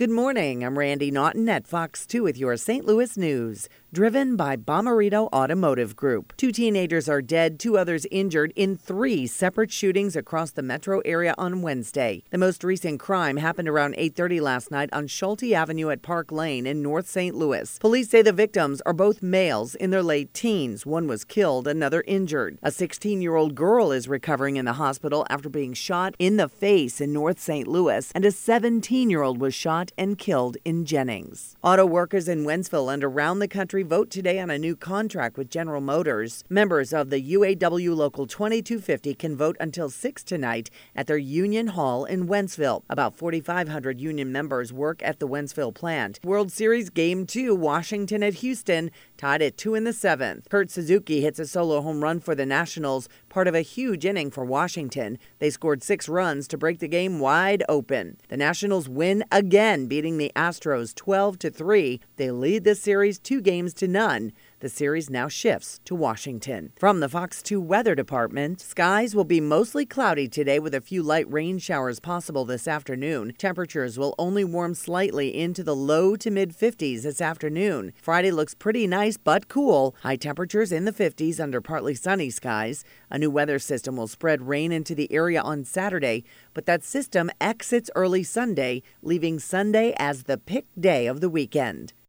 Good morning. I'm Randy Naughton at Fox 2 with your St. Louis news driven by Bomarito Automotive Group. Two teenagers are dead, two others injured in three separate shootings across the metro area on Wednesday. The most recent crime happened around 8:30 last night on Schulte Avenue at Park Lane in North St. Louis. Police say the victims are both males in their late teens. One was killed, another injured. A 16-year-old girl is recovering in the hospital after being shot in the face in North St. Louis, and a 17-year-old was shot and killed in Jennings. Auto workers in Wentzville and around the country vote today on a new contract with General Motors. Members of the UAW Local 2250 can vote until 6 tonight at their Union Hall in Wentzville. About 4,500 union members work at the Wentzville plant. World Series Game 2, Washington at Houston, tied at 2 in the 7th. Kurt Suzuki hits a solo home run for the Nationals, part of a huge inning for Washington. They scored six runs to break the game wide open. The Nationals win again, beating the Astros 12 to 3. They lead the series two games to none. The series now shifts to Washington. From the Fox 2 Weather Department, skies will be mostly cloudy today with a few light rain showers possible this afternoon. Temperatures will only warm slightly into the low to mid 50s this afternoon. Friday looks pretty nice but cool. High temperatures in the 50s under partly sunny skies. A new weather system will spread rain into the area on Saturday, but that system exits early Sunday, leaving Sunday as the pick day of the weekend.